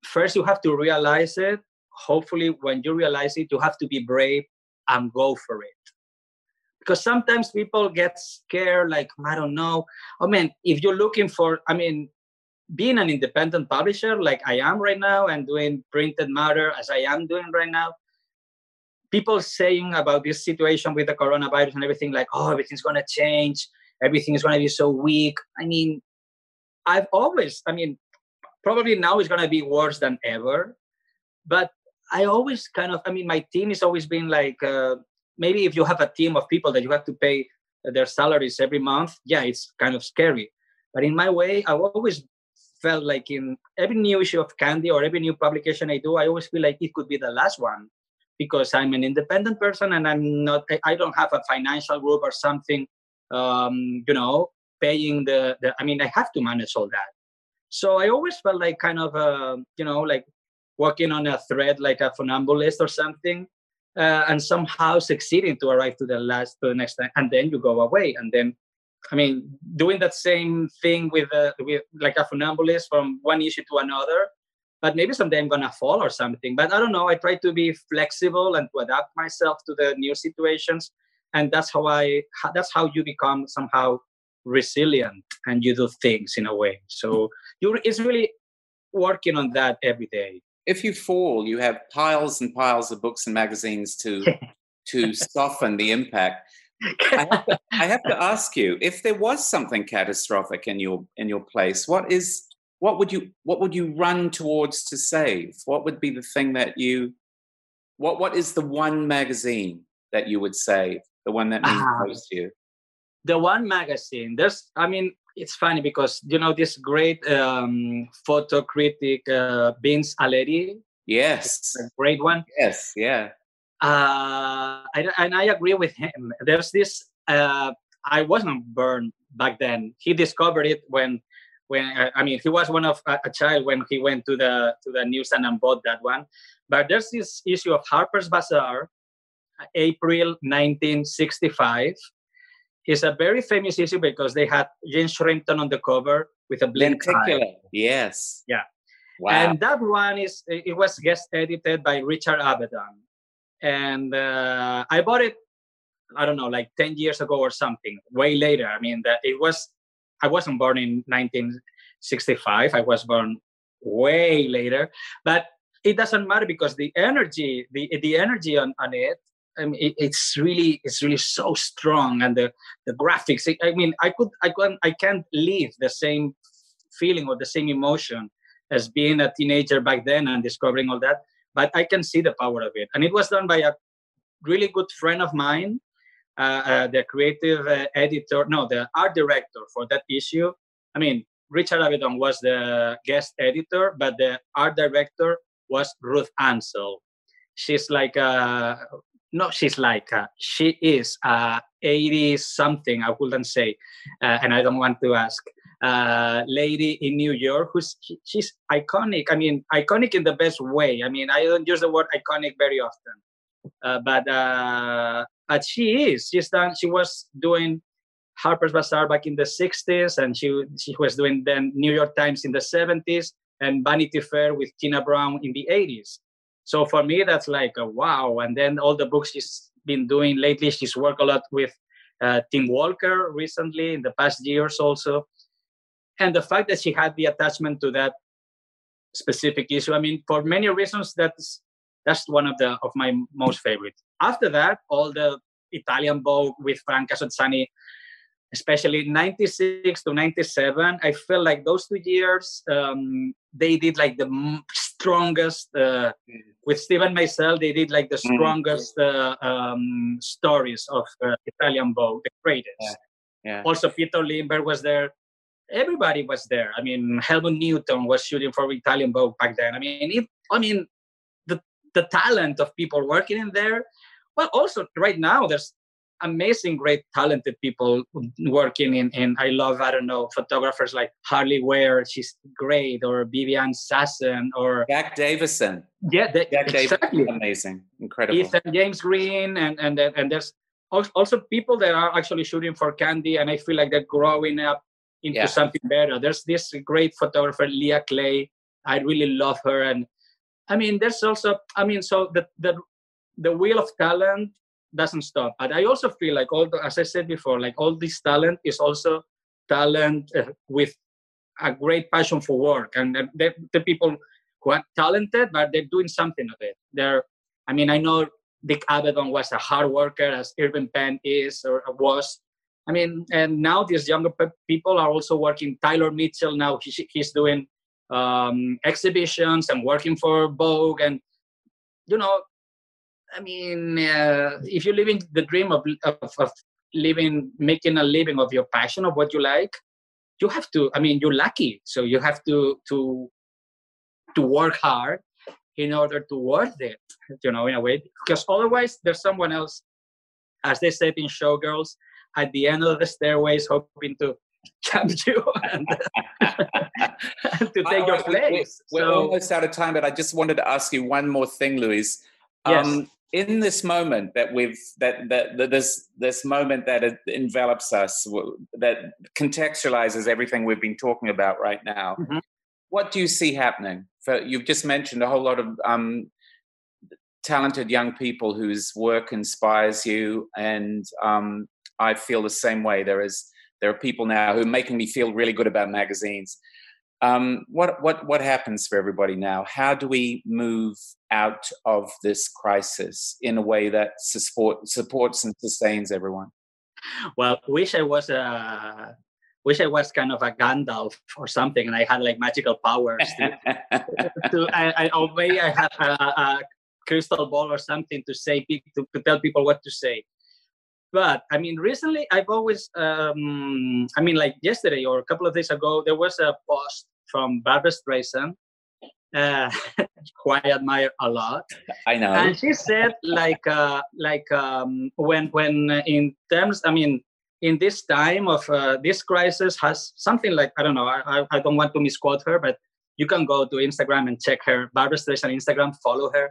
First, you have to realize it. Hopefully, when you realize it, you have to be brave and go for it. Because sometimes people get scared, like, I don't know. I mean, if you're looking for, I mean, being an independent publisher like I am right now and doing printed matter as I am doing right now, people saying about this situation with the coronavirus and everything like oh everything's going to change everything is going to be so weak i mean i've always i mean probably now it's going to be worse than ever but i always kind of i mean my team is always been like uh, maybe if you have a team of people that you have to pay their salaries every month yeah it's kind of scary. But in my way i've always felt like in every new issue of candy or every new publication i do i always feel like it could be the last one because I'm an independent person and I'm not I don't have a financial group or something um, you know paying the, the I mean I have to manage all that. So I always felt like kind of uh, you know like walking on a thread like a funambulist or something uh, and somehow succeeding to arrive to the last to the next time and then you go away and then I mean doing that same thing with uh, with like a funambulist from one issue to another but maybe someday I'm gonna fall or something. But I don't know. I try to be flexible and to adapt myself to the new situations, and that's how I. That's how you become somehow resilient and you do things in a way. So you're it's really working on that every day.
If you fall, you have piles and piles of books and magazines to to soften the impact. I have, to, I have to ask you if there was something catastrophic in your in your place. What is what would you what would you run towards to save? What would be the thing that you what what is the one magazine that you would save? The one that means uh, most to you.
The one magazine. There's, I mean, it's funny because you know this great um, photo critic uh, Vince Aletti.
Yes, a
great one.
Yes, yeah.
Uh, I, and I agree with him. There's this. Uh, I wasn't burned back then. He discovered it when, when I mean, he was one of a, a child when he went to the to the newsstand and bought that one. But there's this issue of Harper's Bazaar, April 1965, it's a very famous issue because they had Jane Shrimpton on the cover with a blink
Yes.
Yeah. Wow. And that one is it was guest edited by Richard Avedon, and uh, I bought it. I don't know, like ten years ago or something. Way later. I mean, that it was. I wasn't born in 1965. I was born way later, but it doesn't matter because the energy, the the energy on, on it I mean, it, it's really it's really so strong, and the the graphics. I mean, I could I can I can't leave the same feeling or the same emotion as being a teenager back then and discovering all that. But I can see the power of it, and it was done by a really good friend of mine, uh, uh, the creative uh, editor, no, the art director for that issue. I mean, Richard Avedon was the guest editor, but the art director was Ruth Ansel. She's like a no, she's like uh, she is uh, 80 something i wouldn't say uh, and i don't want to ask. Uh, lady in new york who's she, she's iconic i mean iconic in the best way. I mean i don't use the word iconic very often uh, but uh, but she is. She's done she was doing harper's bazaar back in the 60s and she she was doing then new york times in the 70s and vanity fair with tina brown in the 80s so for me, that's like a wow. And then all the books she's been doing lately, she's worked a lot with uh, Tim Walker recently in the past years also. And the fact that she had the attachment to that specific issue, I mean, for many reasons, that's that's one of the of my most favorite. After that, all the Italian Vogue with Franca Sozzani especially 96 to 97 i feel like those two years um, they did like the strongest uh, mm. with Steven Meisel. they did like the mm. strongest uh, um, stories of uh, italian vogue the greatest yeah. Yeah. also peter lindbergh was there everybody was there i mean helmut newton was shooting for italian vogue back then i mean it, i mean the the talent of people working in there well also right now there's amazing, great, talented people working in, in I love, I don't know, photographers like Harley Weir, she's great, or Viviane Sassen, or
Jack Davison.
Yeah, the,
Jack exactly. Davison, amazing, incredible.
Ethan James Green, and and uh, and there's also people that are actually shooting for Candy, and I feel like they're growing up into yeah. something better. There's this great photographer, Leah Clay. I really love her, and I mean, there's also, I mean, so the the the wheel of talent doesn't stop. But I also feel like all, the, as I said before, like all this talent is also talent uh, with a great passion for work, and the, the people who are talented, but they're doing something of it. They're, I mean, I know Dick Avedon was a hard worker, as Irving Penn is or was. I mean, and now these younger people are also working. Tyler Mitchell now he, he's doing um, exhibitions and working for Vogue, and you know I mean, uh, if you're living the dream of, of, of living, making a living of your passion of what you like, you have to. I mean, you're lucky, so you have to to to work hard in order to worth it. You know, in a way, because otherwise, there's someone else, as they said in Showgirls, at the end of the stairways, hoping to jump you and, to take your place.
We're, we're so, almost out of time, but I just wanted to ask you one more thing, Luis.
Yes. Um,
in this moment that we've that that, that this this moment that envelops us that contextualizes everything we've been talking about right now mm-hmm. what do you see happening? For you've just mentioned a whole lot of um, talented young people whose work inspires you and um, i feel the same way. There is there are people now who are making me feel really good about magazines um, what what what happens for everybody now? How do we move out of this crisis in a way that support, supports and sustains everyone?
Well, wish I was a wish I was kind of a Gandalf or something, and I had like magical powers. To, to I, I, or maybe I had a, a, crystal ball or something to say to, to tell people what to say. But I mean, recently I've always, um, I mean, like yesterday or a couple of days ago, there was a post from Barbra Streisand, uh, who I admire a lot.
I know.
And she said, like, uh, like um, when, when in terms, I mean, in this time of uh, this crisis has something like I don't know. I, I don't want to misquote her, but you can go to Instagram and check her Barbra Streisand Instagram, follow her,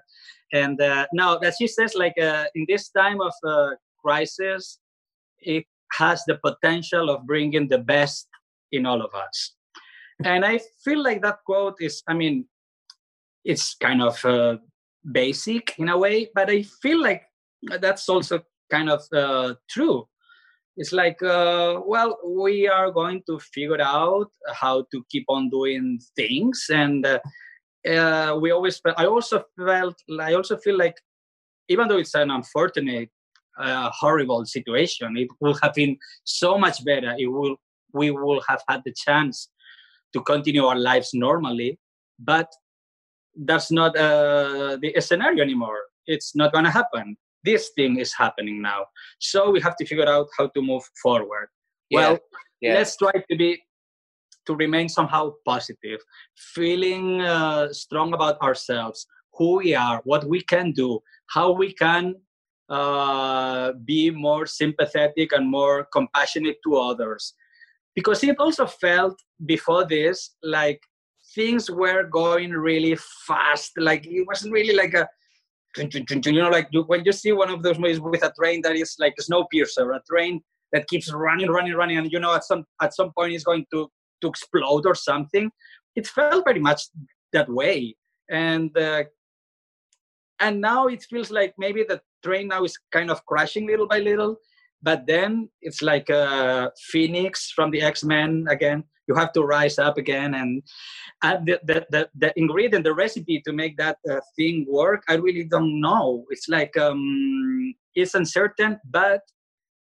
and uh, now that she says like uh, in this time of uh, crisis, it has the potential of bringing the best in all of us, and I feel like that quote is. I mean, it's kind of uh, basic in a way, but I feel like that's also kind of uh, true it's like uh, well we are going to figure out how to keep on doing things and uh, uh, we always i also felt i also feel like even though it's an unfortunate uh, horrible situation. It would have been so much better it will we will have had the chance to continue our lives normally but that's not uh, the scenario anymore. It's not going to happen. This thing is happening now. So we have to figure out how to move forward. Yeah. well yeah. let's try to be to remain somehow positive feeling uh, strong about ourselves who we are what we can do how we can uh, be more sympathetic and more compassionate to others because it also felt before this like things were going really fast like it wasn't really like a you know, like when you see one of those movies with a train that is like a snowpiercer, a train that keeps running, running, running, and you know at some at some point it's going to to explode or something. It felt very much that way, and uh, and now it feels like maybe the train now is kind of crashing little by little, but then it's like a phoenix from the X-Men again. You have to rise up again and the, the, the, the, ingredient the recipe to make that uh, thing work i really don't know. It's like um, it's uncertain but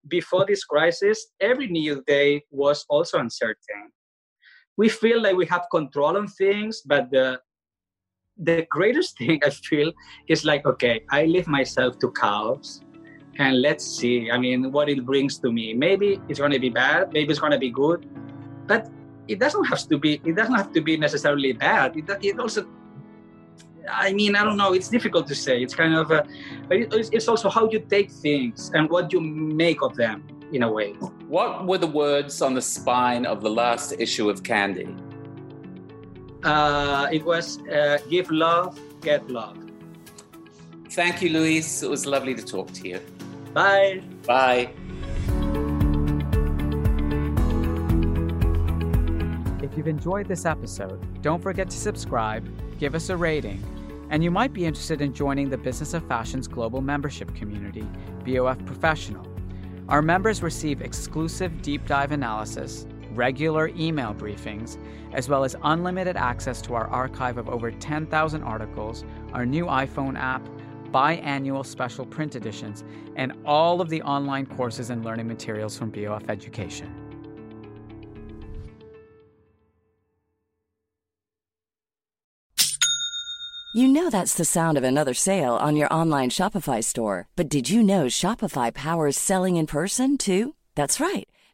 before this crisis every new day was also uncertain. We feel like we have control on things but the the greatest thing i feel is like okay i leave myself to chaos and let's see i mean what it brings to me. Maybe it's going to be bad maybe it's going to be good but it doesn't have to be it doesn't have to be necessarily bad. It, it also i mean i don't know it's difficult to say. It's kind of a, but it, it's also how you take things and what you make of them in a way.
What were the words on the spine of the last issue of candy
uh, it was uh, give love get love
thank you luis it was lovely to talk to you.
Bye.
Bye.
If you've enjoyed this episode, don't forget to subscribe, give us a rating, and you might be interested in joining the Business of Fashion's global membership community, BOF Professional. Our members receive exclusive deep dive analysis, regular email briefings, as well as unlimited access to our archive of over 10,000 articles, our new iPhone app, biannual special print editions, and all of the online courses and learning materials from BOF Education.
You know that's the sound of another sale on your online Shopify store. But did you know Shopify powers selling in person too? That's right.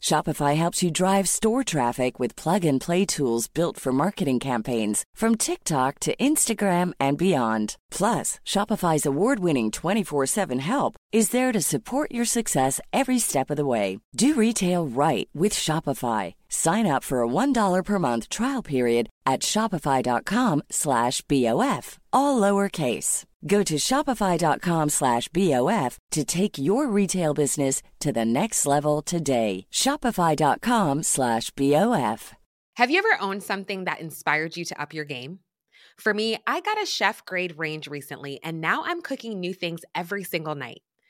Shopify helps you drive store traffic with plug and play tools built for marketing campaigns from TikTok to Instagram and beyond. Plus, Shopify's award winning 24 7 help is there to support your success every step of the way. Do retail right with Shopify. Sign up for a $1 per month trial period at shopify.com slash BOF, all lowercase. Go to shopify.com slash BOF to take your retail business to the next level today. Shopify.com slash BOF.
Have you ever owned something that inspired you to up your game? For me, I got a chef grade range recently, and now I'm cooking new things every single night.